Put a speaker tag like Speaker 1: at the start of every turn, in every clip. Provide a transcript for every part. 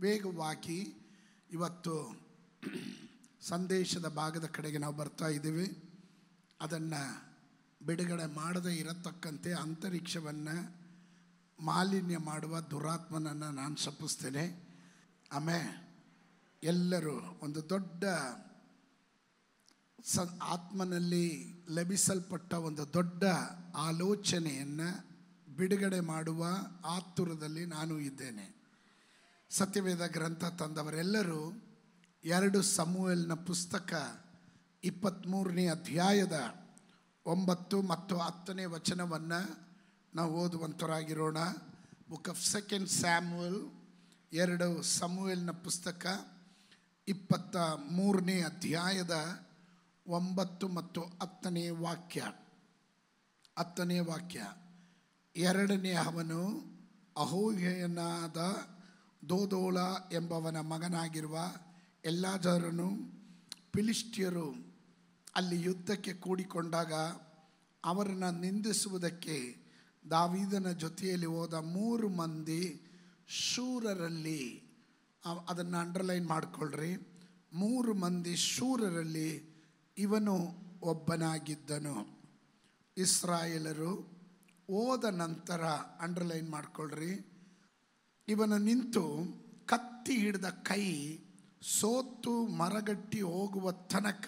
Speaker 1: ವೇಗವಾಗಿ ಇವತ್ತು ಸಂದೇಶದ ಭಾಗದ ಕಡೆಗೆ ನಾವು ಬರ್ತಾ ಇದ್ದೀವಿ. ಅದನ್ನು ಬಿಡುಗಡೆ ಮಾಡದೇ ಇರತಕ್ಕಂತೆ ಅಂತರಿಕ್ಷವನ್ನು ಮಾಲಿನ್ಯ ಮಾಡುವ ದುರಾತ್ಮನನ್ನು ನಾನು ಶಪಿಸ್ತೇನೆ. ಆಮೇ, ಎಲ್ಲರೂ ಒಂದು ದೊಡ್ಡ ಸ ಆತ್ಮನಲ್ಲಿ ಲಭಿಸಲ್ಪಟ್ಟ ಒಂದು ದೊಡ್ಡ ಆಲೋಚನೆಯನ್ನು ಬಿಡುಗಡೆ ಮಾಡುವ ಆತುರದಲ್ಲಿ ನಾನು ಇದ್ದೇನೆ. ಸತ್ಯವೇದ ಗ್ರಂಥ ತಂದವರೆಲ್ಲರೂ ಎರಡು ಸಮೂಹಲ್ನ ಪುಸ್ತಕ ಇಪ್ಪತ್ತ್ಮೂರನೇ ಅಧ್ಯಾಯದ ಒಂಬತ್ತು ಮತ್ತು ಹತ್ತನೇ ವಚನವನ್ನು ನಾವು ಓದುವಂತರಾಗಿರೋಣ. ಬುಕ್ ಆಫ್ ಸೆಕೆಂಡ್ ಸ್ಯಾಮುವಲ್ ಎರಡು ಸಮೂಹಲ್ನ ಪುಸ್ತಕ ಇಪ್ಪತ್ತ ಮೂರನೇ ಅಧ್ಯಾಯದ ಒಂಬತ್ತು ಮತ್ತು ಹತ್ತನೇ ವಾಕ್ಯ. ಹತ್ತನೇ ವಾಕ್ಯ. ಎರಡನೇ ಅವನು ಅಹೋಹ್ಯನಾದ ದೋದೋಳ ಎಂಬವನ ಮಗನಾಗಿರುವ ಎಲ್ಲಾಜರನು ಫಿಲಿಷ್ಟಿಯರು ಅಲ್ಲಿ ಯುದ್ಧಕ್ಕೆ ಕೂಡಿಕೊಂಡಾಗ ಅವರನ್ನು ನಿಂದಿಸುವುದಕ್ಕೆ ದಾವೀದನ ಜೊತೆಯಲ್ಲಿ ಹೋದ ಮೂರು ಮಂದಿ ಶೂರರಲ್ಲಿ ಅದನ್ನು ಅಂಡರ್ಲೈನ್ ಮಾಡಿಕೊಳ್ಳ್ರಿ ಮೂರು ಮಂದಿ ಶೂರರಲ್ಲಿ ಇವನು ಒಬ್ಬನಾಗಿದ್ದನು. ಇಸ್ರಾಯೇಲರು ಹೋದ ನಂತರ ಅಂಡರ್ಲೈನ್ ಮಾಡ್ಕೊಳ್ರಿ. ಇವನು ನಿಂತು ಕತ್ತಿ ಹಿಡಿದ ಕೈ ಸೋತು ಮರಗಟ್ಟಿ ಹೋಗುವ ತನಕ,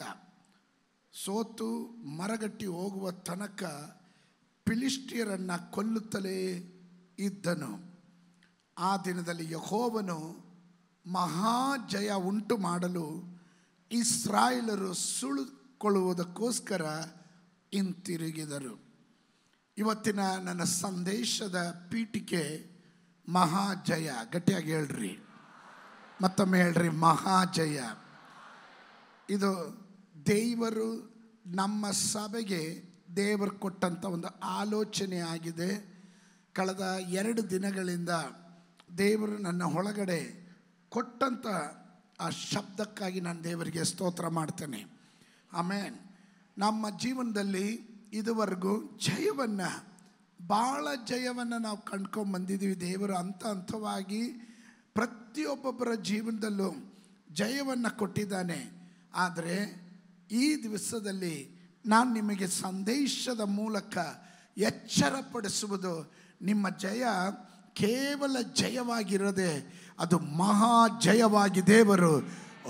Speaker 1: ಸೋತು ಮರಗಟ್ಟಿ ಹೋಗುವ ತನಕ ಫಿಲಿಸ್ಟಿಯರನ್ನು ಕೊಲ್ಲುತ್ತಲೇ ಇದ್ದನು. ಆ ದಿನದಲ್ಲಿ ಯಹೋವನು ಮಹಾಜಯ ಉಂಟು ಮಾಡಲು ಇಸ್ರಾಯೇಲರು ಸುಳುಕೊಳ್ಳುವುದಕ್ಕೋಸ್ಕರ ಹಿಂತಿರುಗಿದರು. ಇವತ್ತಿನ ನನ್ನ ಸಂದೇಶದ ಪೀಠಿಕೆ ಮಹಾಜಯ, ಗಟ್ಟಿಯಾಗಿ ಹೇಳ್ರಿ. ಮತ್ತೊಮ್ಮೆ ಹೇಳ್ರಿ, ಮಹಾಜಯ. ಇದು ದೇವರು ನಮ್ಮ ಸಭೆಗೆ ದೇವರು ಕೊಟ್ಟಂಥ ಒಂದು ಆಲೋಚನೆ ಆಗಿದೆ. ಕಳೆದ ಎರಡು ದಿನಗಳಿಂದ ದೇವರು ನನ್ನ ಒಳಗಡೆ ಕೊಟ್ಟಂಥ ಆ ಶಬ್ದಕ್ಕಾಗಿ ನಾನು ದೇವರಿಗೆ ಸ್ತೋತ್ರ ಮಾಡ್ತೇನೆ. ಆಮೇಲೆ ನಮ್ಮ ಜೀವನದಲ್ಲಿ ಇದುವರೆಗೂ ಜಯವನ್ನು ಭಾಳ ಜಯವನ್ನು ನಾವು ಕಂಡ್ಕೊಂಡು ಬಂದಿದ್ದೀವಿ ದೇವರು ಹಂತ ಹಂತವಾಗಿ ಪ್ರತಿಯೊಬ್ಬೊಬ್ಬರ ಜೀವನದಲ್ಲೂ ಜಯವನ್ನು ಕೊಟ್ಟಿದ್ದಾನೆ. ಆದರೆ ಈ ದಿವಸದಲ್ಲಿ ನಾನು ನಿಮಗೆ ಸಂದೇಶದ ಮೂಲಕ ಎಚ್ಚರಪಡಿಸುವುದು ನಿಮ್ಮ ಜಯ ಕೇವಲ ಜಯವಾಗಿರದೆ ಅದು ಮಹಾ ಜಯವಾಗಿ ದೇವರು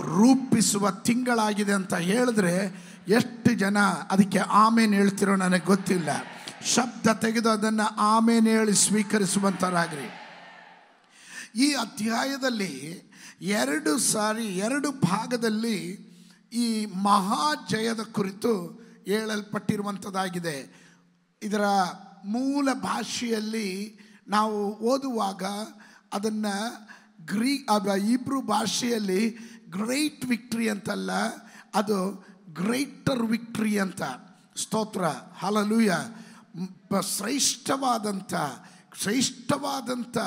Speaker 1: ರೂಪಿಸುವ ತಿಂಗಳಾಗಿದೆ ಅಂತ ಹೇಳಿದ್ರೆ ಎಷ್ಟು ಜನ ಅದಕ್ಕೆ ಆಮೇಲೆ ಹೇಳ್ತಿರೋ ನನಗೆ ಗೊತ್ತಿಲ್ಲ. ಶಬ್ದ ತೆಗೆದು ಅದನ್ನು ಆಮೇಲೆ ಹೇಳಿ ಸ್ವೀಕರಿಸುವಂಥರಾಗ್ರಿ ಈ ಅಧ್ಯಾಯದಲ್ಲಿ ಎರಡು ಸಾರಿ, ಎರಡು ಭಾಗದಲ್ಲಿ ಈ ಮಹಾಜಯದ ಕುರಿತು ಹೇಳಲ್ಪಟ್ಟಿರುವಂಥದ್ದಾಗಿದೆ ಇದರ ಮೂಲ ಭಾಷೆಯಲ್ಲಿ ನಾವು ಓದುವಾಗ ಅದನ್ನು ಗ್ರೀ ಇಬ್ರು ಭಾಷೆಯಲ್ಲಿ ಗ್ರೇಟ್ ವಿಕ್ಟ್ರಿ ಅಂತಲ್ಲ, ಅದು ಗ್ರೇಟರ್ ವಿಕ್ಟ್ರಿ ಅಂತ. ಸ್ತೋತ್ರ ಹಲಲೂಯ ಶ್ರೇಷ್ಠವಾದಂಥ ಶ್ರೇಷ್ಠವಾದಂಥ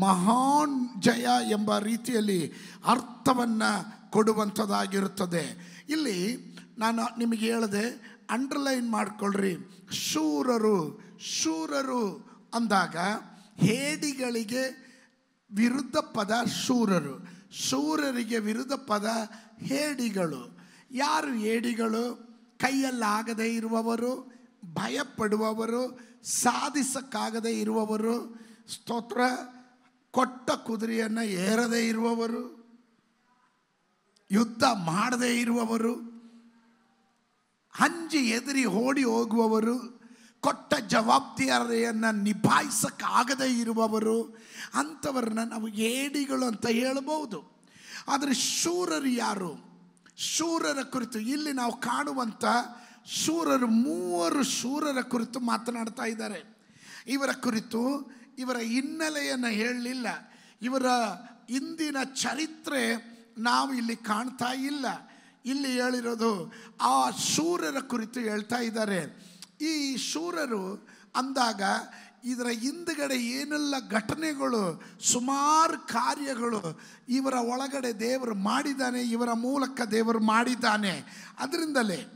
Speaker 1: ಮಹಾನ್ ಜಯ ಎಂಬ ರೀತಿಯಲ್ಲಿ ಅರ್ಥವನ್ನು ಕೊಡುವಂಥದ್ದಾಗಿರುತ್ತದೆ. ಇಲ್ಲಿ ನಾನು ನಿಮಗೆ ಹೇಳಿದೆ ಅಂಡರ್ಲೈನ್ ಮಾಡಿಕೊಳ್ಳ್ರಿ ಶೂರರು ಶೂರರು ಅಂದಾಗ ಹೇಡಿಗಳಿಗೆ ವಿರುದ್ಧ ಪದ ಶೂರರು. ಶೂರರಿಗೆ ವಿರುದ್ಧ ಪದ ಹೇಡಿಗಳು. ಯಾರು ಹೇಡಿಗಳು? ಕೈಯಲ್ಲಾಗದೇ ಇರುವವರು ಭಯಪಡುವವರು, ಸಾಧಿಸಕ್ಕಾಗದೇ ಇರುವವರು, ಸ್ತೋತ್ರ ಕೊಟ್ಟ ಕುದುರೆಯನ್ನು ಏರದೇ ಇರುವವರು, ಯುದ್ಧ ಮಾಡದೇ ಇರುವವರು ಹಂಜಿ ಎದುರಿ ಓಡಿ ಹೋಗುವವರು, ಕೊಟ್ಟ ಜವಾಬ್ದಾರಿಯನ್ನು ನಿಭಾಯಿಸಕ್ಕಾಗದೇ ಇರುವವರು, ಅಂಥವ್ರನ್ನ ನಾವು ಏಡಿಗಳು ಅಂತ ಹೇಳಬಹುದು ಆದರೆ ಶೂರರು ಯಾರು? ಶೂರರ ಕುರಿತು ಇಲ್ಲಿ ನಾವು ಕಾಣುವಂಥ ಶೂರರು ಮೂವರು ಶೂರರ ಕುರಿತು ಮಾತನಾಡ್ತಾ ಇದ್ದಾರೆ. ಇವರ ಕುರಿತು ಇವರ ಹಿನ್ನೆಲೆಯನ್ನು ಹೇಳಲಿಲ್ಲ. ಇವರ ಇಂದಿನ ಚರಿತ್ರೆ ನಾವು ಇಲ್ಲಿ ಕಾಣ್ತಾ ಇಲ್ಲ. ಇಲ್ಲಿ ಹೇಳಿರೋದು ಆ ಶೂರರ ಕುರಿತು ಹೇಳ್ತಾ ಇದ್ದಾರೆ. ಈ ಶೂರರು ಅಂದಾಗ ಇದರ ಹಿಂದ್ಗಡೆ ಏನೆಲ್ಲ ಘಟನೆಗಳು, ಸುಮಾರು ಕಾರ್ಯಗಳು ಇವರ ಒಳಗಡೆ ದೇವರು ಮಾಡಿದ್ದಾನೆ, ಇವರ ಮೂಲಕ ದೇವರು ಮಾಡಿದ್ದಾನೆ. ಅದರಿಂದಲೇ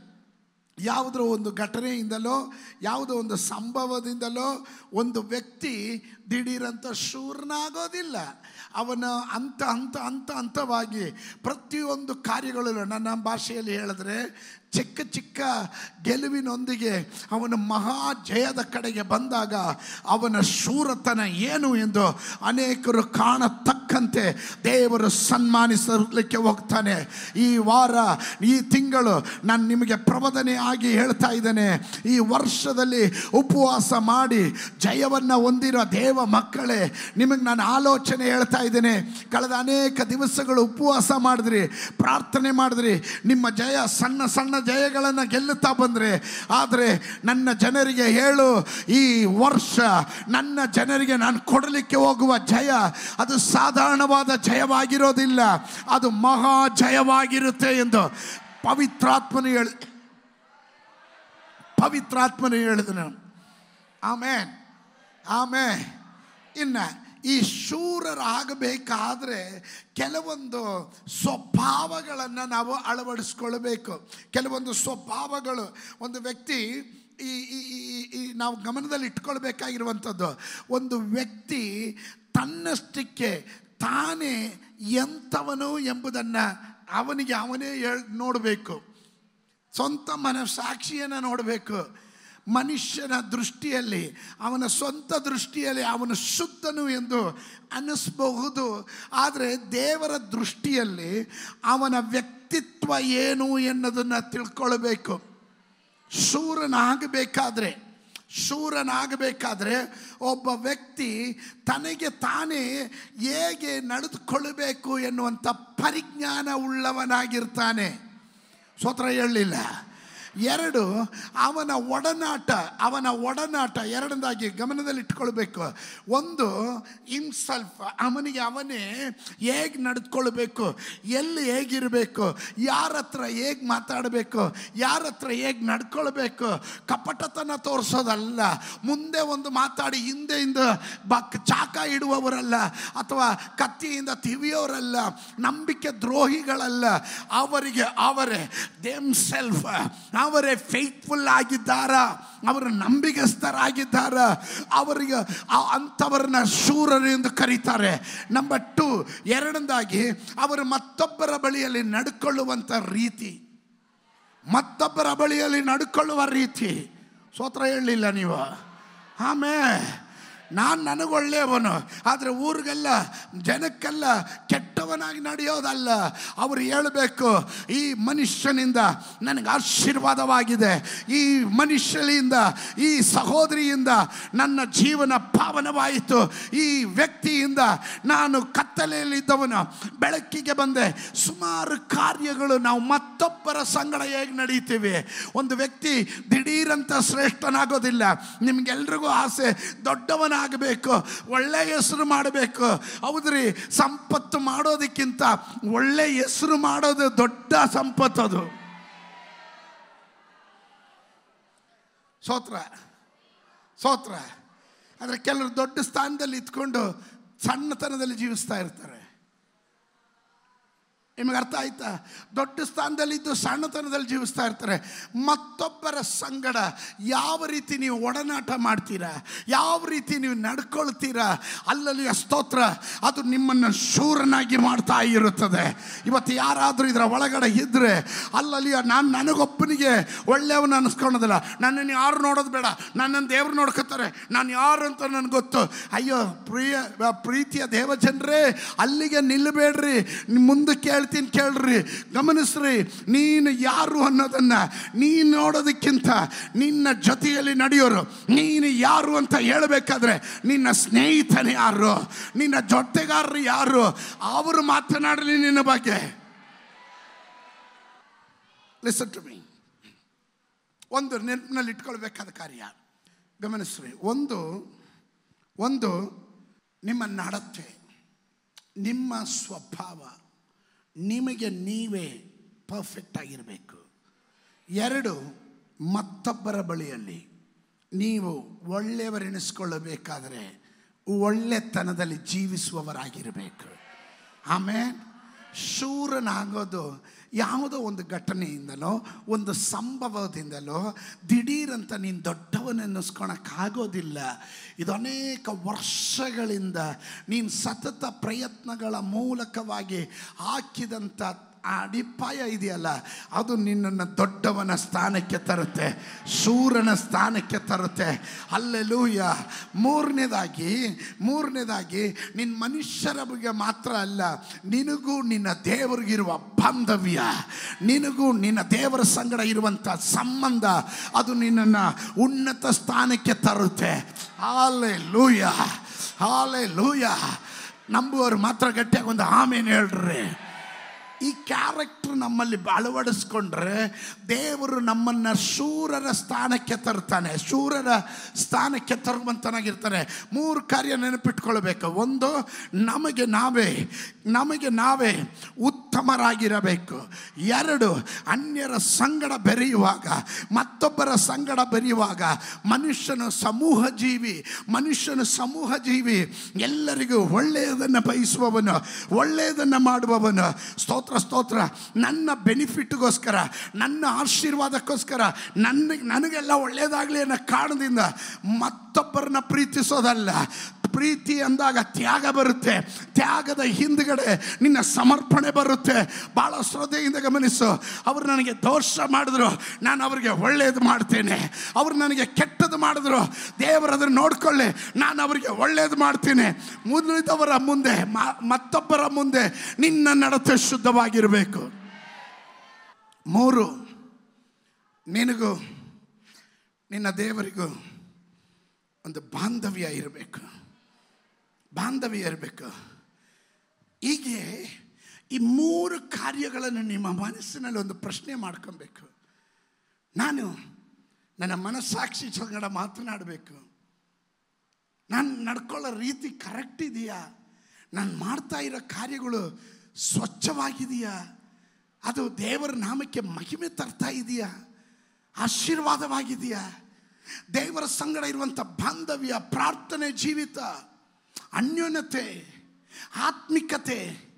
Speaker 1: ಯಾವುದೋ ಒಂದು ಘಟನೆಯಿಂದಲೋ, ಯಾವುದೋ ಒಂದು ಸಂಭವದಿಂದಲೋ ಒಂದು ವ್ಯಕ್ತಿ ದಿಢೀರಂತ ಶೂರ್ನಾಗೋದಿಲ್ಲ ಅವನ ಹಂತ ಹಂತ ಹಂತ ಹಂತವಾಗಿ ಪ್ರತಿಯೊಂದು ಕಾರ್ಯಗಳಲ್ಲೂ, ನನ್ನ ಭಾಷೆಯಲ್ಲಿ ಹೇಳಿದ್ರೆ ಚಿಕ್ಕ ಚಿಕ್ಕ ಗೆಲುವಿನೊಂದಿಗೆ ಅವನು ಮಹಾ ಜಯದ ಕಡೆಗೆ ಬಂದಾಗ ಅವನ ಶೂರತನ ಏನು ಎಂದು ಅನೇಕರು ಕಾಣತಕ್ಕಂತೆ ದೇವರು ಸನ್ಮಾನಿಸಲಿಕ್ಕೆ ಹೋಗ್ತಾನೆ. ಈ ವಾರ, ಈ ತಿಂಗಳು ನಾನು ನಿಮಗೆ ಪ್ರಬೋಧನೆ ಆಗಿ ಹೇಳ್ತಾ ಇದ್ದೇನೆ. ಈ ವರ್ಷದಲ್ಲಿ ಉಪವಾಸ ಮಾಡಿ ಜಯವನ್ನು ಹೊಂದಿರೋ ದೇವ ಮಕ್ಕಳೇ, ನಿಮಗೆ ನಾನು ಆಲೋಚನೆ ಹೇಳ್ತಾ ಇದ್ದೇನೆ. ಕಳೆದ ಅನೇಕ ದಿವಸಗಳು ಉಪವಾಸ ಮಾಡಿದ್ರಿ, ಪ್ರಾರ್ಥನೆ ಮಾಡಿದ್ರಿ. ನಿಮ್ಮ ಜಯ ಸಣ್ಣ ಸಣ್ಣ ಜಯಗಳನ್ನು ಗೆಲ್ಲುತ್ತಾ ಬಂದರೆ, ಆದರೆ ನನ್ನ ಜನರಿಗೆ ಹೇಳು, ಈ ವರ್ಷ ನನ್ನ ಜನರಿಗೆ ನಾನು ಕೊಡಲಿಕ್ಕೆ ಹೋಗುವ ಜಯ, ಅದು ಸಾಧಾರಣವಾದ ಜಯವಾಗಿರೋದಿಲ್ಲ. ಅದು ಮಹಾ ಜಯವಾಗಿರುತ್ತೆ ಎಂದು ಪವಿತ್ರಾತ್ಮನು ಹೇಳಿ, ಪವಿತ್ರಾತ್ಮನು ಹೇಳಿದನು. ಆಮೇನ್ ಆಮೇ ಇನ್ನು ಈ ಶೂರರಾಗಬೇಕಾದ್ರೆ ಕೆಲವೊಂದು ಸ್ವಭಾವಗಳನ್ನು ನಾವು ಅಳವಡಿಸ್ಕೊಳ್ಬೇಕು. ಕೆಲವೊಂದು ಸ್ವಭಾವಗಳು, ಒಂದು ವ್ಯಕ್ತಿ ಈ, ಈ- ನಾವು ಗಮನದಲ್ಲಿ ಇಟ್ಕೊಳ್ಬೇಕಾಗಿರುವಂಥದ್ದು, ಒಂದು ವ್ಯಕ್ತಿ ತನ್ನಷ್ಟಕ್ಕೆ ತಾನೇ ಎಂಥವನು ಎಂಬುದನ್ನು ಅವನಿಗೆ ಅವನೇ ಹೇಳ್, ನೋಡಬೇಕು. ಸ್ವಂತ ಮನಸ್ಸಾಕ್ಷಿಯನ್ನು ನೋಡಬೇಕು. ಮನುಷ್ಯನ ದೃಷ್ಟಿಯಲ್ಲಿ, ಅವನ ಸ್ವಂತ ದೃಷ್ಟಿಯಲ್ಲಿ ಅವನು ಶುದ್ಧನು ಎಂದು ಅನ್ನಿಸ್ಬಹುದು ಆದರೆ ದೇವರ ದೃಷ್ಟಿಯಲ್ಲಿ ಅವನ ವ್ಯಕ್ತಿತ್ವ ಏನು ಎನ್ನುವುದನ್ನು ತಿಳ್ಕೊಳ್ಬೇಕು. ಶೂರನಾಗಬೇಕಾದ್ರೆ ಶೂರನಾಗಬೇಕಾದ್ರೆ ಒಬ್ಬ ವ್ಯಕ್ತಿ ತನಗೆ ತಾನೇ ಹೇಗೆ ನಡೆದುಕೊಳ್ಳಬೇಕು ಎನ್ನುವಂಥ ಪರಿಜ್ಞಾನ ಉಳ್ಳವನಾಗಿರ್ತಾನೆ. ಸ್ವತಃ ಹೇಳಲಿಲ್ಲ. ಎರಡು ಅವನ ಒಡನಾಟ ಅವನ ಒಡನಾಟ ಎರಡನೇದಾಗಿ ಗಮನದಲ್ಲಿ ಇಟ್ಕೊಳ್ಬೇಕು ಒಂದು ಇನ್ಸಲ್ಫ್ ಅವನಿಗೆ ಅವನೇ ಹೇಗೆ ನಡೆದುಕೊಳ್ಬೇಕು, ಎಲ್ಲಿ ಹೇಗಿರಬೇಕು, ಯಾರ ಹತ್ರ ಹೇಗೆ ಮಾತಾಡಬೇಕು, ಯಾರ ಹತ್ರ ಹೇಗೆ ನಡ್ಕೊಳ್ಬೇಕು, ಕಪಟತನ ತೋರಿಸೋದಲ್ಲ, ಮುಂದೆ ಒಂದು ಮಾತಾಡಿ, ಹಿಂದೆಯಿಂದ ಬಕ್ ಚಾಕ ಇಡುವವರಲ್ಲ, ಅಥವಾ ಕತ್ತಿಯಿಂದ ತಿವಿಯೋರಲ್ಲ, ನಂಬಿಕೆ ದ್ರೋಹಿಗಳಲ್ಲ, ಅವರಿಗೆ ಅವರೇ ದೇಮ್ ಸೆಲ್ಫ್ ಅವರೇ ಫೇತ್ಫುಲ್ ಆಗಿದ್ದಾರ? ಅವರು ನಂಬಿಕಸ್ಥರಾಗಿದ್ದಾರ ಅವರಿಗೆ ಅಂಥವ್ರನ್ನ ಶೂರರು ಎಂದು ಕರೀತಾರೆ. ನಂಬರ್ ಟು ಎರಡನೇದಾಗಿ ಅವರು ಮತ್ತೊಬ್ಬರ ಬಳಿಯಲ್ಲಿ ನಡ್ಕೊಳ್ಳುವಂಥ ರೀತಿ. ಮತ್ತೊಬ್ಬರ ಬಳಿಯಲ್ಲಿ ನಡ್ಕೊಳ್ಳುವ ರೀತಿ. ಸ್ವತ್ರ ಹೇಳಲಿಲ್ಲ ನೀವು. ಆಮೇಲೆ ನಾನು ನನಗೊಳ್ಳೆಯವನು, ಆದರೆ ಊರಿಗೆಲ್ಲ ಜನಕ್ಕೆಲ್ಲ ಕೆಟ್ಟವನಾಗಿ ನಡೆಯೋದಲ್ಲ. ಅವರು ಹೇಳಬೇಕು, ಈ ಮನುಷ್ಯನಿಂದ ನನಗೆ ಆಶೀರ್ವಾದವಾಗಿದೆ. ಈ ಮನುಷ್ಯನಿಂದ, ಈ ಸಹೋದರಿಯಿಂದ ನನ್ನ ಜೀವನ ಪಾವನವಾಯಿತು. ಈ ವ್ಯಕ್ತಿಯಿಂದ ನಾನು ಕತ್ತಲೆಯಲ್ಲಿದ್ದವನು, ಬೆಳಕಿಗೆ ಬಂದೆ. ಸುಮಾರು ಕಾರ್ಯಗಳು ನಾವು ಮತ್ತೊಬ್ಬರ ಸಂಗಡ ಹೇಗೆ ನಡೀತೀವಿ? ಒಂದು ವ್ಯಕ್ತಿ ದಿಢೀರಂತ ಶ್ರೇಷ್ಠನಾಗೋದಿಲ್ಲ. ನಿಮಗೆಲ್ರಿಗೂ ಆಸೆ ದೊಡ್ಡವನಾಗಬೇಕು ಒಳ್ಳೆ ಹೆಸರು ಮಾಡಬೇಕು. ಹೌದ್ರಿ ಸಂಪತ್ತು ಮಾಡೋದಕ್ಕಿಂತ ಒಳ್ಳೆ ಹೆಸರು ಮಾಡೋದು ದೊಡ್ಡ ಸಂಪತ್ತು ಅದು. ಸೋತ್ರ ಸೋತ್ರ. ಆದರೆ ಕೆಲವರು ದೊಡ್ಡ ಸ್ಥಾನದಲ್ಲಿ ಇದ್ಕೊಂಡು ಸಣ್ಣತನದಲ್ಲಿ ಜೀವಿಸ್ತಾ ಇರ್ತಾರೆ. ನಿಮಗೆ ಅರ್ಥ ಆಯ್ತಾ? ದೊಡ್ಡ ಸ್ಥಾನದಲ್ಲಿದ್ದು ಸಣ್ಣತನದಲ್ಲಿ ಜೀವಿಸ್ತಾ ಇರ್ತಾರೆ. ಮತ್ತೊಬ್ಬರ ಸಂಗಡ ಯಾವ ರೀತಿ ನೀವು ಒಡನಾಟ ಮಾಡ್ತೀರಾ? ಯಾವ ರೀತಿ ನೀವು ನಡ್ಕೊಳ್ತೀರಾ? ಅಲ್ಲಲ್ಲಿ ಸ್ತೋತ್ರ ಅದು ನಿಮ್ಮನ್ನು ಶೂರನಾಗಿ ಮಾಡ್ತಾ ಇರುತ್ತದೆ. ಇವತ್ತು ಯಾರಾದರೂ ಇದರ ಒಳಗಡೆ ಇದ್ದರೆ ಅಲ್ಲಲ್ಲಿ ನಾನು ನನಗೊಬ್ಬನಿಗೆ ಒಳ್ಳೆಯವನು ಅನ್ನಿಸ್ಕೊಳೋದಿಲ್ಲ ನನ್ನನ್ನು ಯಾರು ನೋಡೋದು ಬೇಡ. ನನ್ನನ್ನು ದೇವ್ರು ನೋಡ್ಕೊತಾರೆ. ನಾನು ಯಾರು ಅಂತ ನನಗೆ ಗೊತ್ತು. ಅಯ್ಯೋ, ಪ್ರಿಯ, ಪ್ರೀತಿಯ ದೇವಜನರೇ, ಅಲ್ಲಿಗೆ ನಿಲ್ಲಬೇಡ್ರಿ. ಮುಂದಕ್ಕೆ ಮುಂದೆ ಕೇಳ್ತೀನಿ ಕೇಳ್ರಿ, ಗಮನಿಸ್ರಿ, ನೀನು ಯಾರು ಅನ್ನೋದನ್ನ ನೀನು ನೋಡೋದಕ್ಕಿಂತ ನಿನ್ನ ಜೊತೆಯಲ್ಲಿ ನಡೆಯೋರು, ನೀನು ಯಾರು ಅಂತ ಹೇಳಬೇಕಾದ್ರೆ ನಿನ್ನ ಸ್ನೇಹಿತನೇ ಯಾರು, ನಿನ್ನ ಜೊತೆಗಾರರು ಯಾರು, ಅವರು ಮಾತನಾಡಲಿ ನಿನ್ನ ಬಗ್ಗೆ. ಲಿಸನ್ ಟು ಮೀ ಒಂದು ನೆನಪಿನಲ್ಲಿ ಇಟ್ಕೊಳ್ಬೇಕಾದ ಕಾರ್ಯ. ಗಮನಿಸ್ರಿ, ಒಂದು ಒಂದು ನಿಮ್ಮ ನಡತೆ, ನಿಮ್ಮ ಸ್ವಭಾವ. ನಿಮಗೆ ನೀವೇ ಪರ್ಫೆಕ್ಟ್ ಆಗಿರಬೇಕು. ಎರಡು ಮತ್ತೊಬ್ಬರ ಬಳಿಯಲ್ಲಿ ನೀವು ಒಳ್ಳೆಯವರೆನಿಸ್ಕೊಳ್ಳಬೇಕಾದರೆ ಒಳ್ಳೆತನದಲ್ಲಿ ಜೀವಿಸುವವರಾಗಿರಬೇಕು. ಆಮೇಲೆ ಶೂರನಾಗೋದು ಯಾವುದೋ ಒಂದು ಘಟನೆಯಿಂದಲೋ, ಒಂದು ಸಂಭವದಿಂದಲೋ ದಿಢೀರಂತ ನೀನು ದೊಡ್ಡವನೆನ್ನಿಸ್ಕೊಳಕ್ಕಾಗೋದಿಲ್ಲ ಇದು ಅನೇಕ ವರ್ಷಗಳಿಂದ ನೀನು ಸತತ ಪ್ರಯತ್ನಗಳ ಮೂಲಕವಾಗಿ ಹಾಕಿದಂಥ ಆ ಅಡಿಪಾಯ ಇದೆಯಲ್ಲ, ಅದು ನಿನ್ನನ್ನು ದೊಡ್ಡವನ ಸ್ಥಾನಕ್ಕೆ ತರುತ್ತೆ ಶೂರನ ಸ್ಥಾನಕ್ಕೆ ತರುತ್ತೆ. ಅಲ್ಲೆಲೂಯ ಮೂರನೇದಾಗಿ ಮೂರನೇದಾಗಿ ನಿನ್ನ ಮನುಷ್ಯರ ಬಗ್ಗೆ ಮಾತ್ರ ಅಲ್ಲ, ನಿನಗೂ ನಿನ್ನ ದೇವರಿಗಿರುವ ಬಾಂಧವ್ಯ, ನಿನಗೂ ನಿನ್ನ ದೇವರ ಸಂಗಡ ಇರುವಂಥ ಸಂಬಂಧ, ಅದು ನಿನ್ನನ್ನು ಉನ್ನತ ಸ್ಥಾನಕ್ಕೆ ತರುತ್ತೆ. ಹಾಲೆ ಲೂಯ ಹಾಲೆ ಲೂಯ ನಂಬುವವರು ಮಾತ್ರ ಗಟ್ಟಿಯಾಗಿ ಒಂದು ಆಮೇಲೆ ಹೇಳ್ರಿ. ಈ ಕ್ಯಾರೆಕ್ಟರ್ ನಮ್ಮಲ್ಲಿ ಅಳವಡಿಸ್ಕೊಂಡ್ರೆ ದೇವರು ನಮ್ಮನ್ನು ಶೂರರ ಸ್ಥಾನಕ್ಕೆ ತರ್ತಾನೆ, ಶೂರರ ಸ್ಥಾನಕ್ಕೆ ತರುವಂತನಾಗಿರ್ತಾನೆ. ಮೂರು ಕಾರ್ಯ ನೆನಪಿಟ್ಕೊಳ್ಬೇಕು. ಒಂದು, ನಮಗೆ ನಾವೇ ನಮಗೆ ನಾವೇ ಉತ್ತಮರಾಗಿರಬೇಕು. ಎರಡು, ಅನ್ಯರ ಸಂಗಡ ಬೆರೆಯುವಾಗ, ಮತ್ತೊಬ್ಬರ ಸಂಗಡ ಬೆರೆಯುವಾಗ ಮನುಷ್ಯನು ಸಮೂಹ ಜೀವಿ ಮನುಷ್ಯನು ಸಮೂಹ ಜೀವಿ ಎಲ್ಲರಿಗೂ ಒಳ್ಳೆಯದನ್ನು ಬಯಸುವವನು, ಒಳ್ಳೆಯದನ್ನು ಮಾಡುವವನು. ಸ್ತೋತ್ರ ಸ್ತೋತ್ರ ನನ್ನ ಬೆನಿಫಿಟ್ಗೋಸ್ಕರ ನನ್ನ ಆಶೀರ್ವಾದಕ್ಕೋಸ್ಕರ ನನ್ನ ನನಗೆಲ್ಲ ಒಳ್ಳೆಯದಾಗಲಿ ಅನ್ನೋ ಕಾರಣದಿಂದ ಮತ್ತೊಬ್ಬರನ್ನ ಪ್ರೀತಿಸೋದಲ್ಲ. ಪ್ರೀತಿ ಅಂದಾಗ ತ್ಯಾಗ ಬರುತ್ತೆ. ತ್ಯಾಗದ ಹಿಂದ್ಗಡೆ ನಿನ್ನ ಸಮರ್ಪಣೆ ಬರುತ್ತೆ. ಭಾಳ ಶ್ರದ್ಧೆಯಿಂದ ಗಮನಿಸು. ಅವರು ನನಗೆ ದೋಷ ಮಾಡಿದ್ರು. ನಾನು ಅವರಿಗೆ ಒಳ್ಳೆಯದು ಮಾಡ್ತೇನೆ. ಅವರು ನನಗೆ ಕೆಟ್ಟದ್ದು ಮಾಡಿದ್ರು. ದೇವರದನ್ನು ನೋಡ್ಕೊಳ್ಳಿ. ನಾನು ಅವರಿಗೆ ಒಳ್ಳೆಯದು ಮಾಡ್ತೇನೆ. ಮುಂದಿದವರ ಮುಂದೆ ಮತ್ತೊಬ್ಬರ ಮುಂದೆ ನಿನ್ನ ನಡತೆ ಶುದ್ಧವಾಗಿರಬೇಕು. ಮೂರು, ನಿನಗೂ ನಿನ್ನ ದೇವರಿಗೂ ಒಂದು ಬಾಂಧವ್ಯ ಇರಬೇಕು. ಬಾಂಧವ್ಯ ಇರಬೇಕು. ಹೀಗೆ ಈ ಮೂರು ಕಾರ್ಯಗಳನ್ನು ನಿಮ್ಮ ಮನಸ್ಸಿನಲ್ಲಿ ಒಂದು ಪ್ರಶ್ನೆ ಮಾಡ್ಕೊಬೇಕು. ನಾನು ನನ್ನ ಮನಸ್ಸಾಕ್ಷಿ ಸಂಗಡ ಮಾತನಾಡಬೇಕು. ನಾನು ನಡ್ಕೊಳ್ಳೋ ರೀತಿ ಕರೆಕ್ಟ್ ಇದೆಯಾ? ನಾನು ಮಾಡ್ತಾ ಇರೋ ಕಾರ್ಯಗಳು ಸ್ವಚ್ಛವಾಗಿದೆಯಾ? ಅದು ದೇವರ ನಾಮಕ್ಕೆ ಮಹಿಮೆ ತರ್ತಾ ಇದೆಯಾ? ಆಶೀರ್ವಾದವಾಗಿದೆಯಾ? ದೇವರ ಸಂಗಡ ಇರುವಂಥ ಬಾಂಧವ್ಯ, ಪ್ರಾರ್ಥನೆ, ಜೀವಿತ ಅನ್ಯೋನ್ಯತೆ, ಆತ್ಮಿಕತೆ,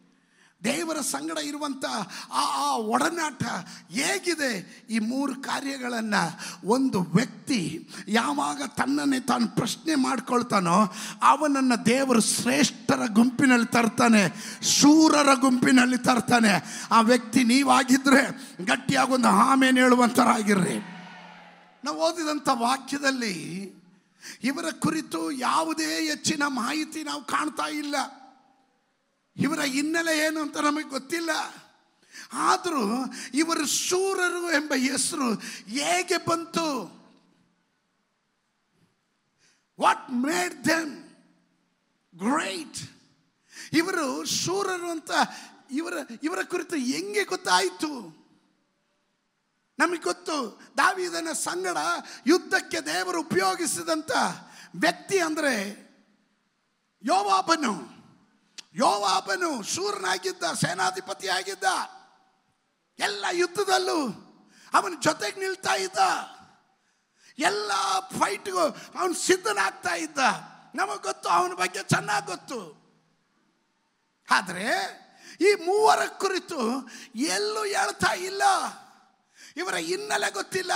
Speaker 1: ದೇವರ ಸಂಗಡ ಇರುವಂಥ ಆ ಆ ಒಡನಾಟ ಹೇಗಿದೆ? ಈ ಮೂರು ಕಾರ್ಯಗಳನ್ನು ಒಂದು ವ್ಯಕ್ತಿ ಯಾವಾಗ ತನ್ನನ್ನೇ ತಾನು ಪ್ರಶ್ನೆ ಮಾಡ್ಕೊಳ್ತಾನೋ, ಅವನನ್ನು ದೇವರು ಶ್ರೇಷ್ಠರ ಗುಂಪಿನಲ್ಲಿ ತರ್ತಾನೆ, ಶೂರರ ಗುಂಪಿನಲ್ಲಿ ತರ್ತಾನೆ. ಆ ವ್ಯಕ್ತಿ ನೀವಾಗಿದ್ದರೆ ಗಟ್ಟಿಯಾಗೊಂದು ಆಮೇಲೆ ಹೇಳುವಂಥರಾಗಿರ್ರಿ ನಾವು ಓದಿದಂಥ ವಾಕ್ಯದಲ್ಲಿ ಇವರ ಕುರಿತು ಯಾವುದೇ ಹೆಚ್ಚಿನ ಮಾಹಿತಿ ನಾವು ಕಾಣ್ತಾ ಇಲ್ಲ. ಇವರ ಹಿನ್ನೆಲೆ ಏನು ಅಂತ ನಮಗೆ ಗೊತ್ತಿಲ್ಲ. ಆದರೂ ಇವರ ಶೂರರು ಎಂಬ ಹೆಸರು ಹೇಗೆ ಬಂತು? ವಾಟ್ ಮೇಡ್ ದೆಮ್ ಗ್ರೇಟ್ ಇವರು ಶೂರರು ಅಂತ ಇವರ ಇವರ ಕುರಿತು ಹೆಂಗೆ ಗೊತ್ತಾಯಿತು? ನಮಗೆ ಗೊತ್ತು, ದಾವಿದನ ಸಂಗಡ ಯುದ್ಧಕ್ಕೆ ದೇವರು ಉಪಯೋಗಿಸಿದಂಥ ವ್ಯಕ್ತಿ ಅಂದರೆ ಯೋವಾಬನು. ಯೋವಾಬನು ಶೂರನಾಗಿದ್ದ ಸೇನಾಧಿಪತಿ ಆಗಿದ್ದ ಎಲ್ಲ ಯುದ್ಧದಲ್ಲೂ ಅವನ ಜೊತೆಗೆ ನಿಲ್ತಾ ಇದ್ದ. ಎಲ್ಲ ಫೈಟ್ಗೂ ಅವನು ಸಿದ್ಧನಾಗ್ತಾ ಇದ್ದ. ನಮಗೆ ಗೊತ್ತು, ಅವನ ಬಗ್ಗೆ ಚೆನ್ನಾಗಿ ಗೊತ್ತು. ಆದರೆ ಈ ಮೂವರ ಕುರಿತು ಎಲ್ಲೂ ಹೇಳ್ತಾ ಇಲ್ಲ. ಇವರ ಹಿನ್ನೆಲೆ ಗೊತ್ತಿಲ್ಲ.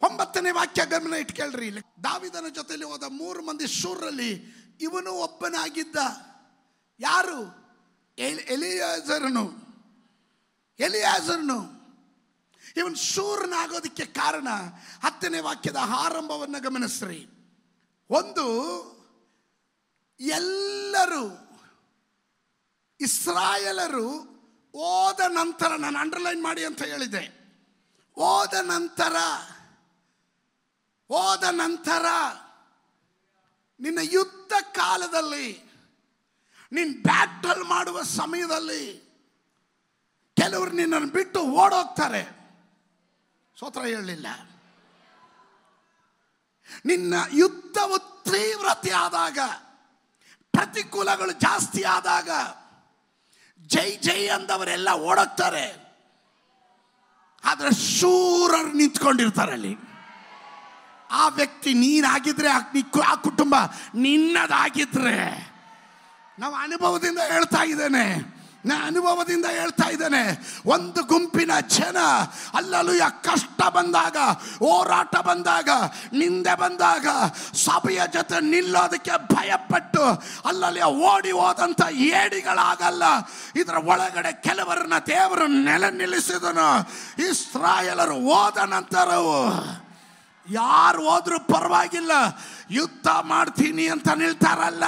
Speaker 1: ಒಂಬತ್ತನೇ ವಾಕ್ಯ ಗಮನ ಇಟ್ಕೊಳ್ರಿ. ಇಲ್ಲಿ ದಾವಿದನ ಜೊತೆಯಲ್ಲಿ ಹೋದ ಮೂರು ಮಂದಿ ಶೂರಲ್ಲಿ ಇವನು ಒಬ್ಬನಾಗಿದ್ದ. ಯಾರು? ಎಲ್- ಎಲಿಯಾಜರನು. ಎಲಿಯಾಜರನು. ಇವನು ಶೂರನಾಗೋದಕ್ಕೆ ಕಾರಣ ಹತ್ತನೇ ವಾಕ್ಯದ ಆರಂಭವನ್ನು ಗಮನಿಸ್ರಿ. ಒಂದು, ಎಲ್ಲರೂ ಇಸ್ರಾಯೇಲರು ಓದ ನಂತರ ನಾನು ಅಂಡರ್ಲೈನ್ ಮಾಡಿ ಅಂತ ಹೇಳಿದೆ. ಓದ ನಂತರ ಓದ ನಂತರ ನಿನ್ನ ಯುದ್ಧ ಕಾಲದಲ್ಲಿ ನಿನ್ನ ಬ್ಯಾಟಲ್ ಮಾಡುವ ಸಮಯದಲ್ಲಿ ಕೆಲವರು ನಿನ್ನನ್ನು ಬಿಟ್ಟು ಓಡೋಗ್ತಾರೆ. ಸೋತ್ರ ಹೇಳಲಿಲ್ಲ. ನಿನ್ನ ಯುದ್ಧವು ತೀವ್ರತೆ ಆದಾಗ, ಪ್ರತಿಕೂಲಗಳು ಜಾಸ್ತಿ ಆದಾಗ ಜೈ ಜೈ ಅಂದವರೆಲ್ಲ ಓಡೋಗ್ತಾರೆ. ಆದರೆ ಶೂರರು ನಿಂತ್ಕೊಂಡಿರ್ತಾರೆ ಅಲ್ಲಿ ಆ ವ್ಯಕ್ತಿ ನೀನಾಗಿದ್ರೆ ಆ ಕುಟುಂಬ ನಿನ್ನದಾಗಿದ್ರೆ. ನಾವು ಅನುಭವದಿಂದ ಹೇಳ್ತಾ ಇದ್ದೇನೆ. ನಾ ಅನುಭವದಿಂದ ಹೇಳ್ತಾ ಇದ್ದೇನೆ. ಒಂದು ಗುಂಪಿನ ಜನ ಅಲ್ಲಲ್ಲೂ ಕಷ್ಟ ಬಂದಾಗ, ಹೋರಾಟ ಬಂದಾಗ, ನಿಂದೆ ಬಂದಾಗ, ಸಭೆಯ ಜೊತೆ ನಿಲ್ಲೋದಕ್ಕೆ ಭಯಪಟ್ಟು, ಅಲ್ಲಲ್ಲಿ ಓಡಿ ಹೋದಂಥ ಏಡಿಗಳಾಗಲ್ಲ. ಇದರ ಒಳಗಡೆ ಕೆಲವರನ್ನ ದೇವರು ನೆಲೆ ನಿಲ್ಲಿಸಿದನು. ಇಸ್ರಾಯಲರು ಹೋದ ನಂತರವು ಯಾರು ಹೋದ್ರೂ ಪರವಾಗಿಲ್ಲ. ಯುದ್ಧ ಮಾಡ್ತೀನಿ ಅಂತ ನಿಲ್ತಾರಲ್ಲ.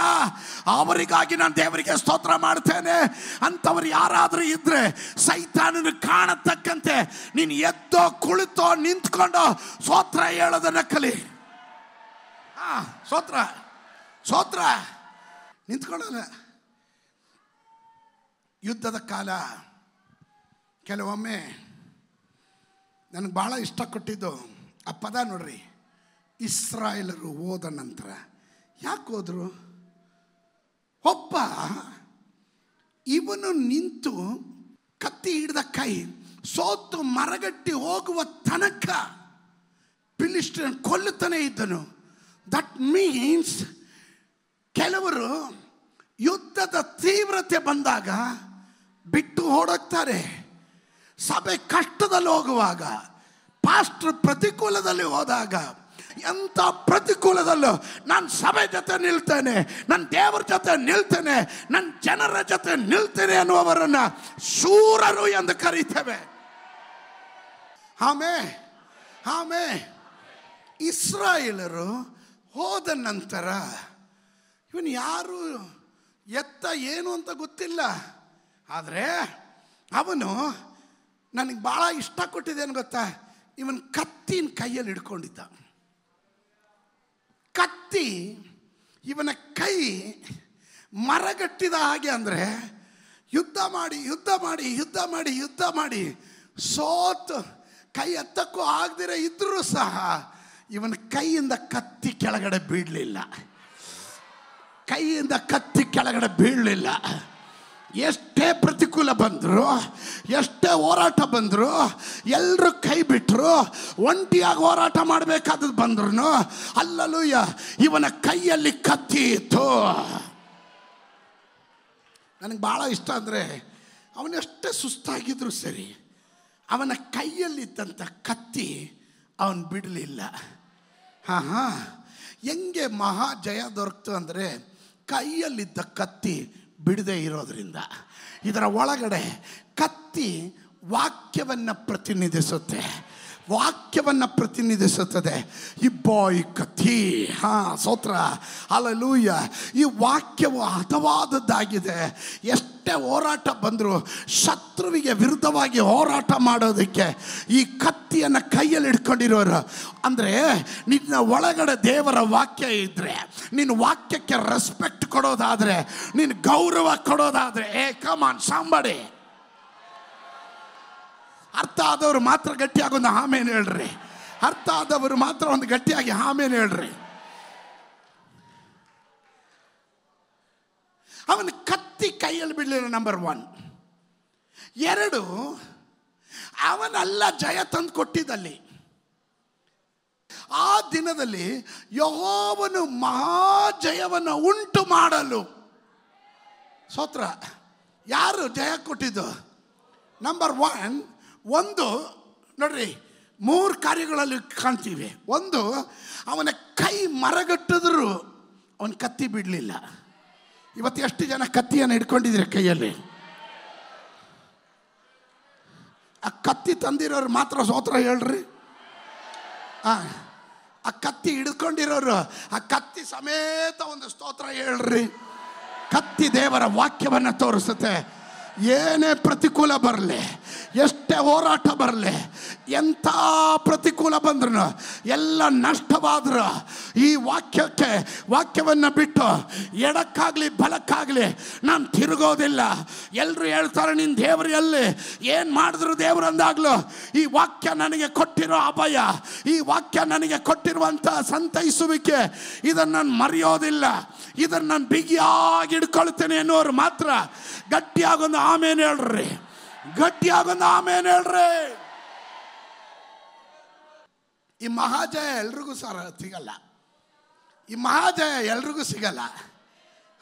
Speaker 1: ಅವರಿಗಾಗಿ ನಾನು ದೇವರಿಗೆ ಸ್ತೋತ್ರ ಮಾಡ್ತೇನೆ. ಅಂಥವ್ರು ಯಾರಾದರೂ ಇದ್ರೆ ಸೈತಾನನ ಕಾಣತಕ್ಕಂತೆ. ನೀನು ಎದ್ದೋ ಕುಳಿತೋ ನಿಂತ್ಕೊಂಡು ಸ್ತೋತ್ರ ಹೇಳೋದನ್ನ ಕಲಿ. ಹಾ, ಸ್ತೋತ್ರ. ಸ್ತೋತ್ರ. ನಿಂತ್ಕೊಳ್ಳೋಣ. ಯುದ್ಧದ ಕಾಲ. ಕೆಲವೊಮ್ಮೆ ನನಗೆ ಭಾಳ ಇಷ್ಟ ಕೊಟ್ಟಿದ್ದು ಆ ಪದ ನೋಡ್ರಿ. ಇಸ್ರಾಯೇಲರು ಹೋದ ನಂತರ ಯಾಕೆ ಹೋದರು? ಒಬ್ಬ ಇವನು ನಿಂತು ಕತ್ತಿ ಹಿಡಿದ ಕೈ, ಸೋತು ಮರಗಟ್ಟಿ ಹೋಗುವ ತನಕ ಫಿಲಿಸ್ಟಿನ್ ಕೊಲ್ಲುತ್ತಾನೆ ಇದ್ದನು. ದಟ್ ಮೀನ್ಸ್ ಕೆಲವರು ಯುದ್ಧದ ತೀವ್ರತೆ ಬಂದಾಗ ಬಿಟ್ಟು ಓಡೋಗ್ತಾರೆ. ಸಭೆ ಕಷ್ಟದಲ್ಲಿ ಹೋಗುವಾಗ ಪಾಸ್ಟರ್ ಪ್ರತಿಕೂಲದಲ್ಲಿ ಹೋದಾಗ, ಎಂಥ ಪ್ರತಿಕೂಲದಲ್ಲೂ ನಾನು ಸಭೆ ಜೊತೆ ನಿಲ್ತೇನೆ ನನ್ನ ದೇವರ ಜೊತೆ ನಿಲ್ತೇನೆ ನನ್ನ ಜನರ ಜೊತೆ ನಿಲ್ತೇನೆ ಅನ್ನುವವರನ್ನ ಶೂರರು ಎಂದು ಕರೀತೇವೆ. ಆಮೇ ಆಮೇ. ಇಸ್ರಾಯೇಲರು ಹೋದ ನಂತರ ಇವನು ಯಾರು ಎತ್ತ ಏನು ಅಂತ ಗೊತ್ತಿಲ್ಲ. ಆದರೆ ಅವನು ನನಗೆ ಭಾಳ ಇಷ್ಟ ಕೊಟ್ಟಿದ್ದೇನು ಗೊತ್ತಾ? ಇವನ್ ಕತ್ತಿನ ಕೈಯಲ್ಲಿ ಹಿಡ್ಕೊಂಡಿದ್ದ. ಕತ್ತಿ ಇವನ ಕೈ ಮರಗಟ್ಟಿದ ಹಾಗೆ ಅಂದರೆ ಯುದ್ಧ ಮಾಡಿ ಯುದ್ಧ ಮಾಡಿ ಯುದ್ಧ ಮಾಡಿ ಯುದ್ಧ ಮಾಡಿ ಸೋತು ಕೈ ಎತ್ತಕ್ಕೂ ಆಗದಿರ ಇದ್ದರೂ ಸಹ ಇವನ ಕೈಯಿಂದ ಕತ್ತಿ ಕೆಳಗಡೆ ಬೀಳಲಿಲ್ಲ. ಕೈಯಿಂದ ಕತ್ತಿ ಕೆಳಗಡೆ ಬೀಳಲಿಲ್ಲ. ಎಷ್ಟೇ ಪ್ರತಿಕೂಲ ಬಂದರು, ಎಷ್ಟೇ ಹೋರಾಟ ಬಂದರು ಎಲ್ಲರೂ ಕೈ ಬಿಟ್ಟರು ಒಂಟಿಯಾಗಿ ಹೋರಾಟ ಮಾಡಬೇಕಾದದ್ದು ಬಂದ್ರು ಅಲ್ಲಲೂಯ ಇವನ ಕೈಯಲ್ಲಿ ಕತ್ತಿ ಇತ್ತು. ನನಗೆ ಭಾಳ ಇಷ್ಟ ಅಂದರೆ ಅವನೆಷ್ಟೇ ಸುಸ್ತಾಗಿದ್ರು ಸರಿ, ಅವನ ಕೈಯಲ್ಲಿದ್ದಂಥ ಕತ್ತಿ ಅವನು ಬಿಡಲಿಲ್ಲ. ಹಾಂ ಹಾಂ, ಹೆಂಗೆ ಮಹಾ ಜಯ ದೊರಕ್ತು ಅಂದರೆ, ಕೈಯಲ್ಲಿದ್ದ ಕತ್ತಿ ಬಿಡದೆ ಇರೋದರಿಂದ ಇದರ ಒಳಗಡೆ ಕತ್ತಿ ವಾಕ್ಯವನ್ನು ಪ್ರತಿನಿಧಿಸುತ್ತೆ. ವಾಕ್ಯವನ್ನು ಪ್ರತಿನಿಧಿಸುತ್ತದೆ. ಇಬ್ಬಾಯ್ ಬಾಯ್ ಕಥಿ, ಹಾ ಸೋತ್ರ ಅಲ್ಲೂಯ್ಯ ಈ ವಾಕ್ಯವು ಹತವಾದದ್ದಾಗಿದೆ. ಎಷ್ಟೇ ಹೋರಾಟ ಬಂದರೂ ಶತ್ರುವಿಗೆ ವಿರುದ್ಧವಾಗಿ ಹೋರಾಟ ಮಾಡೋದಕ್ಕೆ ಈ ಕತ್ತಿಯನ್ನು ಕೈಯಲ್ಲಿ ಇಟ್ಕೊಂಡಿರೋರು ಅಂದರೆ ನಿನ್ನ ಒಳಗಡೆ ದೇವರ ವಾಕ್ಯ ಇದ್ದರೆ ನಿನ್ನ ವಾಕ್ಯಕ್ಕೆ ರೆಸ್ಪೆಕ್ಟ್ ಕೊಡೋದಾದರೆ, ನಿನ್ನ ಗೌರವ ಕೊಡೋದಾದರೆ, ಏ ಕಮಾನ್ ಸಾಂಬಾಡಿ ಅರ್ಥ ಆದವರು ಮಾತ್ರ ಗಟ್ಟಿಯಾಗಿ ಒಂದು ಆಮೇಲೆ ಹೇಳ್ರಿ. ಅರ್ಥ ಆದವರು ಮಾತ್ರ ಒಂದು ಗಟ್ಟಿಯಾಗಿ ಆಮೇಲೆ ಹೇಳ್ರಿ. ಅವನು ಕತ್ತಿ ಕೈಯಲ್ಲಿ ಬಿಡಲಿಲ್ಲ ನಂಬರ್ ಒನ್ ಎರಡು, ಅವನೆಲ್ಲ ಜಯ ತಂದು ಕೊಟ್ಟಿದ್ದಲ್ಲಿ. ಆ ದಿನದಲ್ಲಿ ಯಹೋವನು ಮಹಾಜಯವನ್ನು ಉಂಟು ಮಾಡಲು. ಸೋತ್ರ, ಯಾರು ಜಯ ಕೊಟ್ಟಿದ್ದು? ನಂಬರ್ ಒನ್ ಒಂದು, ನೋಡ್ರಿ, ಮೂರು ಕಾರ್ಯಗಳಲ್ಲಿ ಕಾಣ್ತೀವಿ. ಒಂದು, ಅವನ ಕೈ ಮರಗಟ್ಟಿದ್ರು ಅವನ ಕತ್ತಿ ಬಿಡಲಿಲ್ಲ. ಇವತ್ತು ಎಷ್ಟು ಜನ ಕತ್ತಿಯನ್ನು ಹಿಡ್ಕೊಂಡಿದ್ರೆ ಕೈಯಲ್ಲಿ? ಆ ಕತ್ತಿ ತಂದಿರೋರು ಮಾತ್ರ ಸೋತ್ರ ಹೇಳ್ರಿ. ಆ ಆ ಕತ್ತಿ ಹಿಡ್ಕೊಂಡಿರೋರು, ಆ ಕತ್ತಿ ಸಮೇತ ಒಂದು ಸ್ತೋತ್ರ ಹೇಳ್ರಿ. ಕತ್ತಿ ದೇವರ ವಾಕ್ಯವನ್ನು ತೋರಿಸುತ್ತೆ. ಏನೇ ಪ್ರತಿಕೂಲ ಬರಲಿ, ಎಷ್ಟೇ ಹೋರಾಟ ಬರಲಿ, ಎಂಥ ಪ್ರತಿಕೂಲ ಬಂದ್ರೂ ಎಲ್ಲ ನಷ್ಟವಾದ್ರು. ಈ ವಾಕ್ಯಕ್ಕೆ, ವಾಕ್ಯವನ್ನು ಬಿಟ್ಟು ಎಡಕ್ಕಾಗಲಿ, ಬಲಕ್ಕಾಗಲಿ ನಾನು ತಿರುಗೋದಿಲ್ಲ. ಎಲ್ಲರೂ ಹೇಳ್ತಾರೆ ನಿನ್ನ ದೇವರು ಎಲ್ಲಿ? ಏನು ಮಾಡಿದ್ರು ದೇವರು ಅಂದಾಗಲೂ ಈ ವಾಕ್ಯ ನನಗೆ ಕೊಟ್ಟಿರೋ ಅಭಯ, ಈ ವಾಕ್ಯ ನನಗೆ ಕೊಟ್ಟಿರುವಂಥ ಸಂತೈಸುವಿಕೆ, ಇದನ್ನು ನಾನು ಮರೆಯೋದಿಲ್ಲ. ಇದನ್ನು ನಾನು ಬಿಗಿಯಾಗಿ ಹಿಡ್ಕೊಳ್ತೇನೆ ಅನ್ನೋರು ಮಾತ್ರ ಗಟ್ಟಿಯಾಗೊಂದು ಆಮೇಲೆ ಹೇಳ್ರಿ. ಗಟ್ಟಿಯಾಗೊಂದು ಆಮೇಲೆ ಹೇಳ್ರಿ. ಈ ಮಹಾಜಯ ಎಲ್ರಿಗೂ ಸರ ಸಿಗಲ್ಲ. ಈ ಮಹಾಜಯ ಎಲ್ರಿಗೂ ಸಿಗಲ್ಲ.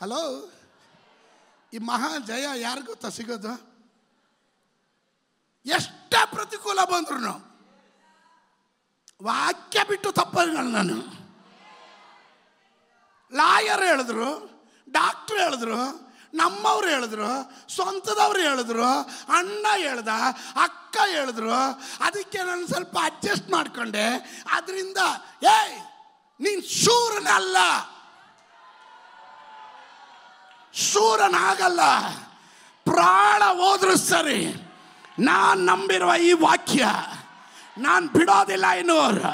Speaker 1: ಹಲೋ ಈ ಮಹಾಜಯ ಯಾರು ಗೊತ್ತಾ ಸಿಗೋದು? ಎಷ್ಟೇ ಪ್ರತಿಕೂಲ ಬಂದ್ರು ವಾಕ್ಯ ಬಿಟ್ಟು ತಪ್ಪಲ್ಲ ನಾನು. ಲಾಯರ್ ಹೇಳಿದ್ರು ಡಾಕ್ಟ್ರ್ ಹೇಳಿದ್ರು ನಮ್ಮವ್ರು ಹೇಳಿದ್ರು, ಸ್ವಂತದವ್ರು ಹೇಳಿದ್ರು, ಅಣ್ಣ ಹೇಳ್ದ, ಅಕ್ಕ ಹೇಳಿದ್ರು, ಅದಕ್ಕೆ ನಾನು ಸ್ವಲ್ಪ ಅಡ್ಜಸ್ಟ್ ಮಾಡ್ಕೊಂಡೆ. ಅದರಿಂದ ಏಯ್, ನೀನು ಶೂರನಲ್ಲ ಶೂರನಾಗಲ್ಲ. ಪ್ರಾಣ ಹೋದ್ರು ಸರಿ. ನಾನು ನಂಬಿರುವ ಈ ವಾಕ್ಯ, ನಾನು ಬಿಡೋದಿಲ್ಲ ಇನ್ನೋರು.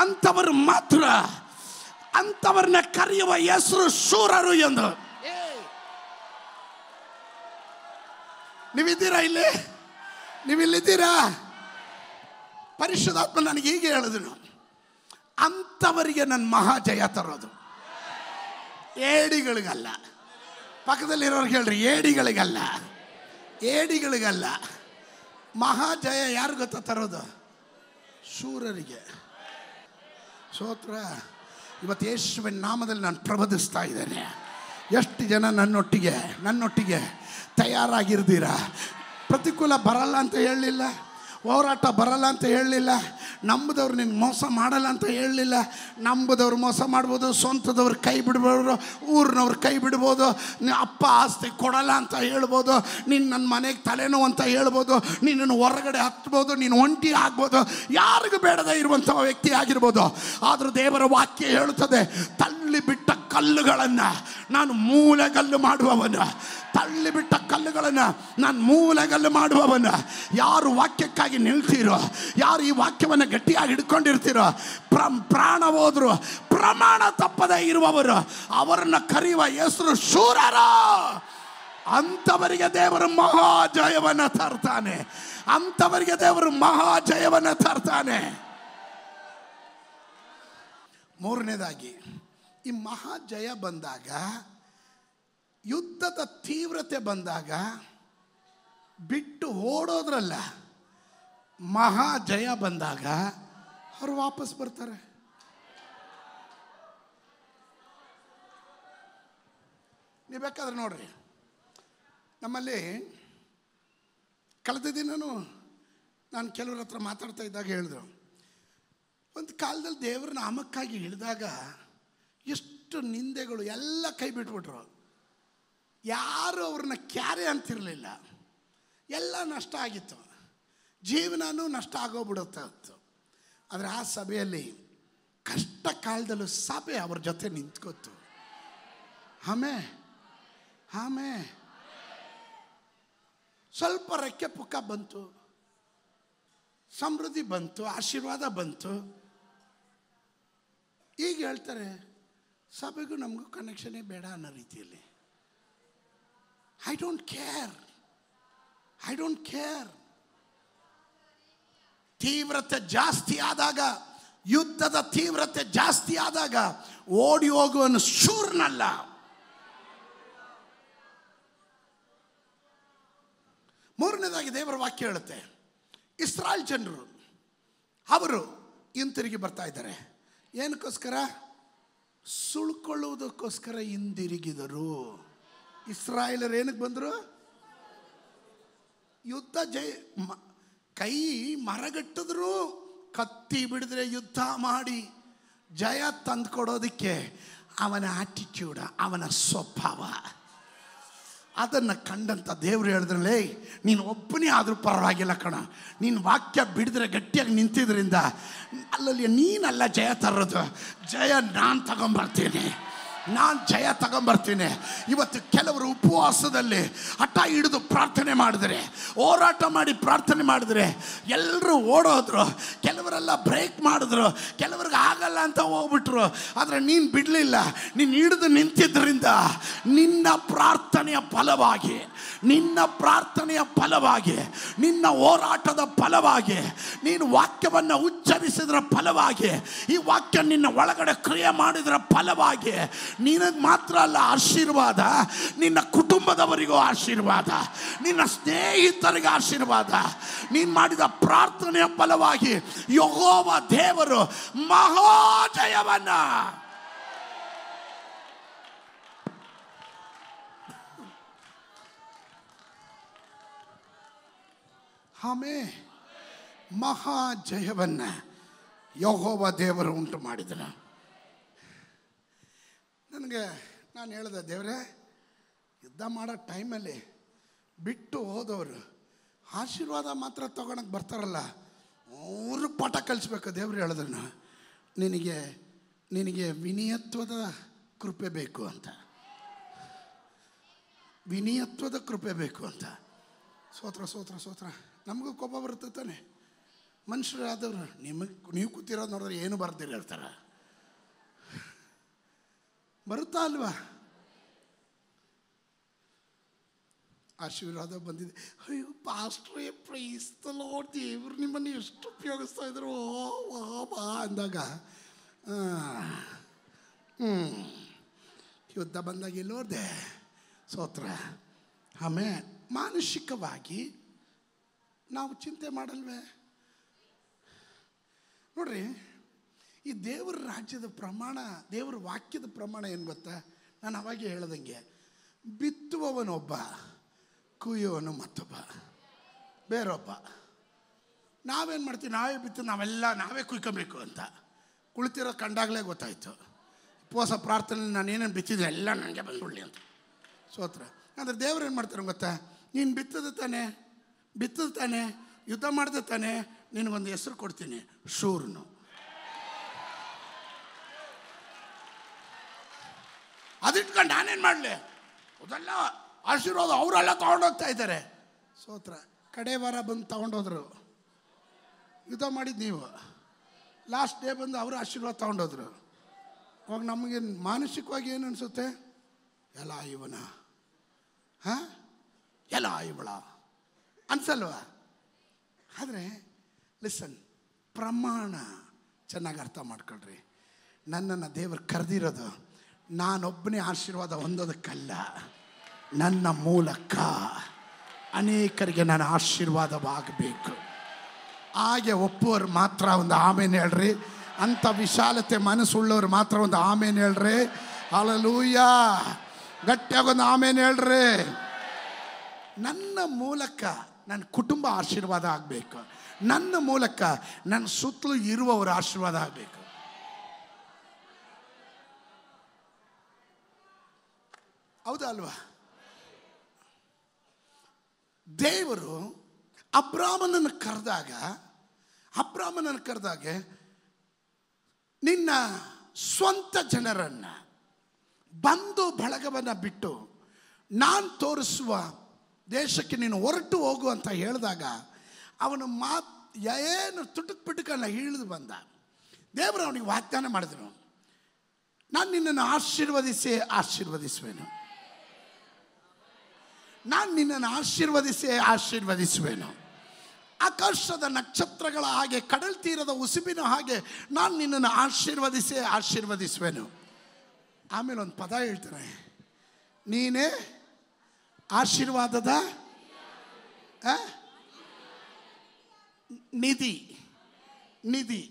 Speaker 1: ಅಂಥವ್ರು ಮಾತ್ರ, ಅಂಥವ್ರನ್ನ ಕರೆಯುವ ಹೆಸರು ಶೂರರು ಎಂದು. ನೀವಿದ್ದೀರಾ ಇಲ್ಲಿ? ನೀವಿಲ್ಲಿದ್ದೀರಾ? ಪರಿಶುದ್ಧಾತ್ಮ ನನಗೆ ಹೀಗೆ ಹೇಳಿದನು, ಅಂಥವರಿಗೆ ನನ್ನ ಮಹಾಜಯ ತರೋದು. ಏಡಿಗಳಿಗಲ್ಲ. ಪಕ್ಕದಲ್ಲಿರೋರು ಹೇಳ್ರಿ, ಏಡಿಗಳಿಗಲ್ಲ. ಏಡಿಗಳಿಗಲ್ಲ. ಮಹಾಜಯ ಯಾರು ಗೊತ್ತ ತರೋದು? ಶೂರರಿಗೆ. ಸೋತ್ರ, ಇವತ್ತು ಯೇಸುವಿನ ನಾಮದಲ್ಲಿ ನಾನು ಪ್ರಬೋಧಿಸ್ತಾ ಇದ್ದೇನೆ. ಎಷ್ಟು ಜನ ನನ್ನೊಟ್ಟಿಗೆ ನನ್ನೊಟ್ಟಿಗೆ ತಯಾರಾಗಿರ್ತೀರಾ ಪ್ರತಿಕೂಲ ಬರಲ್ಲ ಅಂತ ಹೇಳಲಿಲ್ಲ. ಹೋರಾಟ ಬರಲ್ಲ ಅಂತ ಹೇಳಲಿಲ್ಲ. ನಂಬದವ್ರು ನಿನ್ನ ಮೋಸ ಮಾಡಲ್ಲ ಅಂತ ಹೇಳಲಿಲ್ಲ. ನಂಬದವ್ರು ಮೋಸ ಮಾಡ್ಬೋದು, ಸ್ವಂತದವ್ರು ಕೈ ಬಿಡ್ಬೋದು, ಊರಿನವ್ರು ಕೈ ಬಿಡ್ಬೋದು ಅಪ್ಪ ಆಸ್ತಿ ಕೊಡಲ್ಲ ಅಂತ ಹೇಳ್ಬೋದು, ನೀನು ನನ್ನ ಮನೆಗೆ ತಲೆನೋವು ಅಂತ ಹೇಳ್ಬೋದು, ನಿನ್ನನ್ನು ಹೊರಗಡೆ ಹತ್ಬೋದು, ನೀನು ಒಂಟಿ ಆಗ್ಬೋದು, ಯಾರಿಗೂ ಬೇಡದೇ ಇರುವಂಥ ವ್ಯಕ್ತಿ ಆಗಿರ್ಬೋದು. ಆದರೂ ದೇವರ ವಾಕ್ಯ ಹೇಳುತ್ತದೆ ತಳ್ಳಿ ಬಿಟ್ಟ ಕಲ್ಲುಗಳನ್ನು ನಾನು ಮೂಲೆಗಲ್ಲು ಮಾಡುವವನು. ತಳ್ಳಿ ಬಿಟ್ಟ ಕಲ್ಲುಗಳನ್ನು ನಾನು ಮೂಲೆಗಲ್ಲು ಮಾಡುವವನು. ಯಾರು ವಾಕ್ಯಕ್ಕಾಗಿ ನಿಲ್ತೀರೋ, ಯಾರು ಈ ವಾಕ್ಯವನ್ನು ಗಟ್ಟಿಯಾಗಿ ಹಿಡ್ಕೊಂಡಿರ್ತೀರೋ, ಪ್ರ, ಪ್ರಾಣ ಹೋದ್ರು, ಪ್ರಮಾಣ ತಪ್ಪದೇ ಇರುವವರು, ಅವರನ್ನ ಕರೆಯುವ ಹೆಸರು ಶೂರರ. ಅಂಥವರಿಗೆ ದೇವರು ಮಹಾಜಯವನ್ನು ತರ್ತಾನೆ. ಅಂಥವರಿಗೆ ದೇವರು ಮಹಾಜಯವನ್ನು ತರ್ತಾನೆ. ಮೂರನೇದಾಗಿ ಈ ಮಹಾಜಯ ಬಂದಾಗ, ಯುದ್ಧದ ತೀವ್ರತೆ ಬಂದಾಗ, ಬಿಟ್ಟು ಓಡೋದ್ರಲ್ಲ, ಮಹಾಜಯ ಬಂದಾಗ ಅವರು ವಾಪಸ್ ಬರ್ತಾರೆ. ನೀವು ಬೇಕಾದ್ರೆ ನೋಡ್ರಿ, ನಮ್ಮಲ್ಲಿ ಕಳೆದ ದಿನನೂ ನಾನು ಕೆಲವ್ರ ಹತ್ರ ಮಾತಾಡ್ತಾ ಇದ್ದಾಗ ಹೇಳಿದ್ರು. ಒಂದು ಕಾಲದಲ್ಲಿ ದೇವರ ನಾಮಕ್ಕಾಗಿ ಇಳಿದಾಗ ಎಷ್ಟು ನಿಂದೆಗಳು ಎಲ್ಲ ಕೈ ಬಿಟ್ಬಿಟ್ರು. ಯಾರು ಅವ್ರನ್ನ ಕ್ಯಾರೆ ಅಂತಿರಲಿಲ್ಲ. ಎಲ್ಲ ನಷ್ಟ ಆಗಿತ್ತು. ಜೀವನನೂ ನಷ್ಟ ಆಗೋಗ್ಬಿಡುತ್ತೆ ಇತ್ತು ಆದರೆ ಆ ಸಭೆಯಲ್ಲಿ ಕಷ್ಟ ಕಾಲದಲ್ಲೂ ಸಭೆ ಅವ್ರ ಜೊತೆ ನಿಂತ್ಕೋತು ಆಮೇ ಆಮೇ. ಸ್ವಲ್ಪ ರೆಕ್ಕೆ ಪುಕ್ಕ ಬಂತು. ಸಮೃದ್ಧಿ ಬಂತು, ಆಶೀರ್ವಾದ ಬಂತು. ಈಗ ಹೇಳ್ತಾರೆ ಸಭೆಗೂ ನಮಗೂ ಕನೆಕ್ಷನೇ ಬೇಡ ಅನ್ನೋ ರೀತಿಯಲ್ಲಿ. I don't care I don't care ತೀವ್ರತೆ ಜಾಸ್ತಿ ಆದಾಗ, ಯುದ್ಧದ ತೀವ್ರತೆ ಜಾಸ್ತಿ ಆದಾಗ ಓಡಿ ಹೋಗುವನು ಶೂರ್ನಲ್ಲ. ಮೂರನೇದಾಗಿ ದೇವರ ವಾಕ್ಯ ಹೇಳುತ್ತೆ, ಇಸ್ರಾಯಲ್ ಜನರು, ಅವರು ಹಿಂತಿರುಗಿ ಬರ್ತಾ ಇದ್ದಾರೆ. ಏನಕ್ಕೋಸ್ಕರ? ಸುಳ್ಕೊಳ್ಳುವುದಕ್ಕೋಸ್ಕರ ಹಿಂದಿರುಗಿದರು. ಇಸ್ರಾಯೇಲರು ಏನಕ್ಕೆ ಬಂದರು? ಯುದ್ಧ ಜಯ ಮ- ಕೈ ಮರಗಟ್ಟಿದ್ರು, ಕತ್ತಿ ಬಿಡಿದ್ರೆ ಯುದ್ಧ ಮಾಡಿ, ಜಯ ತಂದುಕೊಡೋದಕ್ಕೆ ಅವನ ಆಟಿಟ್ಯೂಡ ಅವನ ಸ್ವಭಾವ. ಅದನ್ನು ಕಂಡಂಥ ದೇವರು ಹೇಳಿದ್ರಲ್ಲೇ, ನೀನು ಒಬ್ಬನೇ ಆದರೂ ಪರವಾಗಿಲ್ಲ ಕಣ. ನೀನು ವಾಕ್ಯ ಬಿಡಿದ್ರೆ ಗಟ್ಟಿಯಾಗಿ ನಿಂತಿದ್ರಿಂದ, ಅಲ್ಲಲ್ಲಿ ನೀನಲ್ಲ ಜಯ ತರೋದು. ಜಯ ನಾನು ತಗೊಂಬರ್ತೀನಿ. ನಾನು ಜಯ ತಗೊಂಬರ್ತೀನಿ. ಇವತ್ತು ಕೆಲವರು ಉಪವಾಸದಲ್ಲಿ ಹಠ ಹಿಡಿದು ಪ್ರಾರ್ಥನೆ ಮಾಡಿದ್ರೆ, ಹೋರಾಟ ಮಾಡಿ ಪ್ರಾರ್ಥನೆ ಮಾಡಿದ್ರೆ ಎಲ್ಲರೂ ಓಡೋದ್ರು, ಕೆಲವರೆಲ್ಲ ಬ್ರೇಕ್ ಮಾಡಿದ್ರು, ಕೆಲವ್ರಿಗೆ ಆಗಲ್ಲ ಅಂತ ಹೋಗ್ಬಿಟ್ರು. ಆದರೆ ನೀನು ಬಿಡಲಿಲ್ಲ, ನೀನು ಹಿಡಿದು ನಿಂತಿದ್ದರಿಂದ ನಿನ್ನ ಪ್ರಾರ್ಥನೆಯ ಫಲವಾಗಿ, ನಿನ್ನ ಪ್ರಾರ್ಥನೆಯ ಫಲವಾಗಿ, ನಿನ್ನ ಹೋರಾಟದ ಫಲವಾಗಿ, ನೀನು ವಾಕ್ಯವನ್ನು ಉಚ್ಚರಿಸಿದ್ರ ಫಲವಾಗಿ, ಈ ವಾಕ್ಯ ನಿನ್ನ ಒಳಗಡೆ ಕ್ರಿಯೆ ಮಾಡಿದ್ರ ಫಲವಾಗಿ ನಿನಗೆ ಮಾತ್ರ ಅಲ್ಲ ಆಶೀರ್ವಾದ, ನಿನ್ನ ಕುಟುಂಬದವರಿಗೂ ಆಶೀರ್ವಾದ, ನಿನ್ನ ಸ್ನೇಹಿತರಿಗೆ ಆಶೀರ್ವಾದ. ನೀನು ಮಾಡಿದ ಪ್ರಾರ್ಥನೆಯ ಫಲವಾಗಿ ಯಹೋವ ದೇವರು ಮಹೋಜಯವನ್ನ. ಆಮೇ, ಮಹಾಜಯವನ್ನ ಯಹೋವ ದೇವರು ಉಂಟು ಮಾಡಿದನು ನನಗೆ ನಾನು ಹೇಳಿದೆ, ದೇವರೇ, ಯುದ್ಧ ಮಾಡೋ ಟೈಮಲ್ಲಿ ಬಿಟ್ಟು ಹೋದವರು ಆಶೀರ್ವಾದ ಮಾತ್ರ ತಗೊಳಕ್ಕೆ ಬರ್ತಾರಲ್ಲ, ಅವರು ಪಾಠ ಕಲಿಸ್ಬೇಕು ದೇವ್ರು ಹೇಳಿದ್ರು ನಿನಗೆ ನಿನಗೆ ವಿನಿಯತ್ವದ ಕೃಪೆ ಬೇಕು ಅಂತ. ವಿನಿಯತ್ವದ ಕೃಪೆ ಬೇಕು ಅಂತ. ಸೋತ್ರ ಸೋತ್ರ ಸೋತ್ರ. ನಮಗೂ ಕೋಪ ಬರುತ್ತೆ ತಾನೆ. ಮನುಷ್ಯರಾದವರು, ನಿಮಗೆ, ನೀವು ಕೂತಿರೋದು ನೋಡಿದ್ರೆ ಏನು ಬರ್ದಿರ ಇರ್ತಾರೆ ಬರುತ್ತಾ ಅಲ್ವಾ? ಆಶೀರ್ವಾದ ಬಂದಿದೆ. ಅಯ್ಯೋ, ಪಾಸ್ಟ್ರೇ ಪ್ರೈಸ್ತಲೋ ದೇವರು ನಿಮ್ಮನ್ನು ಎಷ್ಟು ಉಪಯೋಗಿಸ್ತಾ ಇದ್ರು. ಓ, ವಾ ಬಾ ಅಂದಾಗ ಹ್ಞೂ ಯುದ್ಧ ಬಂದಾಗ ಎಲ್ಲೋದೆ ಸೋತ್ರ. ಆಮೇಲೆ ಮಾನಸಿಕವಾಗಿ ನಾವು ಚಿಂತೆ ಮಾಡಲ್ವೇ? ನೋಡ್ರಿ ಈ ದೇವರ ರಾಜ್ಯದ ಪ್ರಮಾಣ, ದೇವರ ವಾಕ್ಯದ ಪ್ರಮಾಣ ಏನು ಗೊತ್ತಾ? ನಾನು ಅವಾಗೆ ಹೇಳ್ದಂಗೆ, ಬಿತ್ತುವವನೊಬ್ಬ ಕುಯ್ಯುವನು ಮತ್ತೊಬ್ಬ, ಬೇರೊಬ್ಬ. ನಾವೇನು ಮಾಡ್ತೀವಿ? ನಾವೇ ಬಿತ್ತು, ನಾವೆಲ್ಲ, ನಾವೇ ಕುಯ್ಕೊಬೇಕು ಅಂತ. ಕುಳಿತಿರೋ ಕಂಡಾಗಲೇ ಗೊತ್ತಾಯಿತು. ಉಪವಾಸ ಪ್ರಾರ್ಥನೆ ನಾನು ಏನೇನು ಬಿತ್ತಿದೆ ಎಲ್ಲ ನನಗೆ ಬಂದ್ಬಿಡಲಿ ಅಂತ. ಸೋತ್ರ. ಅಂದರೆ ದೇವ್ರು ಏನು ಮಾಡ್ತಾರೆ ಗೊತ್ತಾ? ನೀನು ಬಿತ್ತದ ತಾನೆ ಬಿತ್ತದ ತಾನೆ, ಯುದ್ಧ ಮಾಡಿದ ತಾನೆ, ನಿನಗೊಂದು ಹೆಸರು ಕೊಡ್ತೀನಿ, ಶೂರ್ನು. ಅದಿಟ್ಕೊಂಡು ನಾನೇನು ಮಾಡಲಿ? ಅದೆಲ್ಲ ಆಶೀರ್ವಾದ ಅವರೆಲ್ಲ ತೊಗೊಂಡೋಗ್ತಾ ಇದ್ದಾರೆ. ಸೋತ್ರ, ಕಡೆ ವಾರ ಬಂದು ತೊಗೊಂಡೋದ್ರು. ಯುದ್ಧ ಮಾಡಿದ್ದು ನೀವು. ಲಾಸ್ಟ್ ಡೇ ಬಂದು ಅವರು ಆಶೀರ್ವಾದ ತೊಗೊಂಡೋದ್ರು. ಅವಾಗ ನಮಗೆ ಮಾನಸಿಕವಾಗಿ ಏನು ಅನಿಸುತ್ತೆ? ಎಲ್ಲ ಇವನ. ಹಾಂ? ಎಲ್ಲ ಇವಳ. ಅನ್ಸಲ್ವ? ಆದರೆ ಲಿಸನ್ ಪ್ರಮಾಣ ಚೆನ್ನಾಗಿ ಅರ್ಥ ಮಾಡ್ಕೊಳ್ರಿ. ನನ್ನನ್ನು ದೇವರು ಕರೆದಿರೋದು. ನಾನೊಬ್ಬನೇ ಆಶೀರ್ವಾದ ಹೊಂದೋದಕ್ಕಲ್ಲ, ನನ್ನ ಮೂಲಕ ಅನೇಕರಿಗೆ ನನ್ನ ಆಶೀರ್ವಾದವಾಗಬೇಕು. ಹಾಗೆ ಒಪ್ಪುವರು ಮಾತ್ರ ಒಂದು ಆಮೇಲೆ ಹೇಳ್ರಿ. ಅಂಥ ವಿಶಾಲತೆ ಮನಸ್ಸುಳ್ಳವ್ರು ಮಾತ್ರ ಒಂದು ಆಮೇಲೆ ಹೇಳ್ರಿ. ಅಲಲೂಯ ಗಟ್ಟಿಯಾಗಿ ಒಂದು ಆಮೇಲೆ ಹೇಳ್ರಿ. ನನ್ನ ಮೂಲಕ ನನ್ನ ಕುಟುಂಬ ಆಶೀರ್ವಾದ ಆಗಬೇಕು. ನನ್ನ ಮೂಲಕ ನನ್ನ ಸುತ್ತಲೂ ಇರುವವರ ಆಶೀರ್ವಾದ ಆಗಬೇಕು. ಹೌದಾ ಅಲ್ವಾ ದೇವರು ಅಬ್ರಾಹ್ಮನನ್ನು ಕರೆದಾಗ ಅಬ್ರಾಹ್ಮನನ್ನು ಕರೆದಾಗ, ನಿನ್ನ ಸ್ವಂತ ಜನರನ್ನು ಬಂದು ಬಳಗವನ್ನು ಬಿಟ್ಟು ನಾನು ತೋರಿಸುವ ದೇಶಕ್ಕೆ ನೀನು ಹೊರಟು ಹೋಗು ಅಂತ ಹೇಳಿದಾಗ, ಅವನು ಮಾತು, ಏನು ತುಟುಕ್ ಪಿಟುಕಲ್ಲ ಇಳಿದು ಬಂದ. ದೇವರು ಅವನಿಗೆ ವಾಗ್ದಾನ ಮಾಡಿದನು. ನಾನು ನಿನ್ನನ್ನು ಆಶೀರ್ವದಿಸಿ ಆಶೀರ್ವದಿಸುವೆನು. ನಾನು ನಿನ್ನನ್ನು ಆಶೀರ್ವದಿಸಿ, ಆಶೀರ್ವದಿಸುವೆನು. ಆಕಾಶದ ನಕ್ಷತ್ರಗಳ ಹಾಗೆ, ಕಡಲ್ ತೀರದ ಉಸುಬಿನ ಹಾಗೆ ನಾನು ನಿನ್ನನ್ನು ಆಶೀರ್ವದಿಸಿ, ಆಶೀರ್ವದಿಸುವೆನು. ಆಮೇಲೆ ಒಂದು ಪದ ಹೇಳ್ತಾರೆ ನೀನೇ ಆಶೀರ್ವಾದದ? ನಿಧಿ. ನಿಧಿ.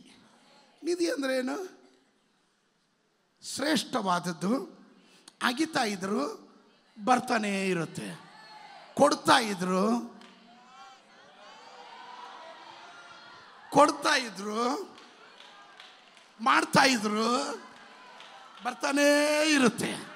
Speaker 1: ನಿಧಿ ಅಂದರೆ ಏನು? ಶ್ರೇಷ್ಠವಾದದ್ದು, ಅಗಿತಾ ಇದ್ರು ಬರ್ತಾನೇ ಇರುತ್ತೆ. ಕೊಡ್ತಾ ಇದ್ರು? ಕೊಡ್ತಾ ಇದ್ರು? ಮಾಡ್ತಾ ಇದ್ರು? ಬರ್ತಾನೇ ಇರುತ್ತೆ.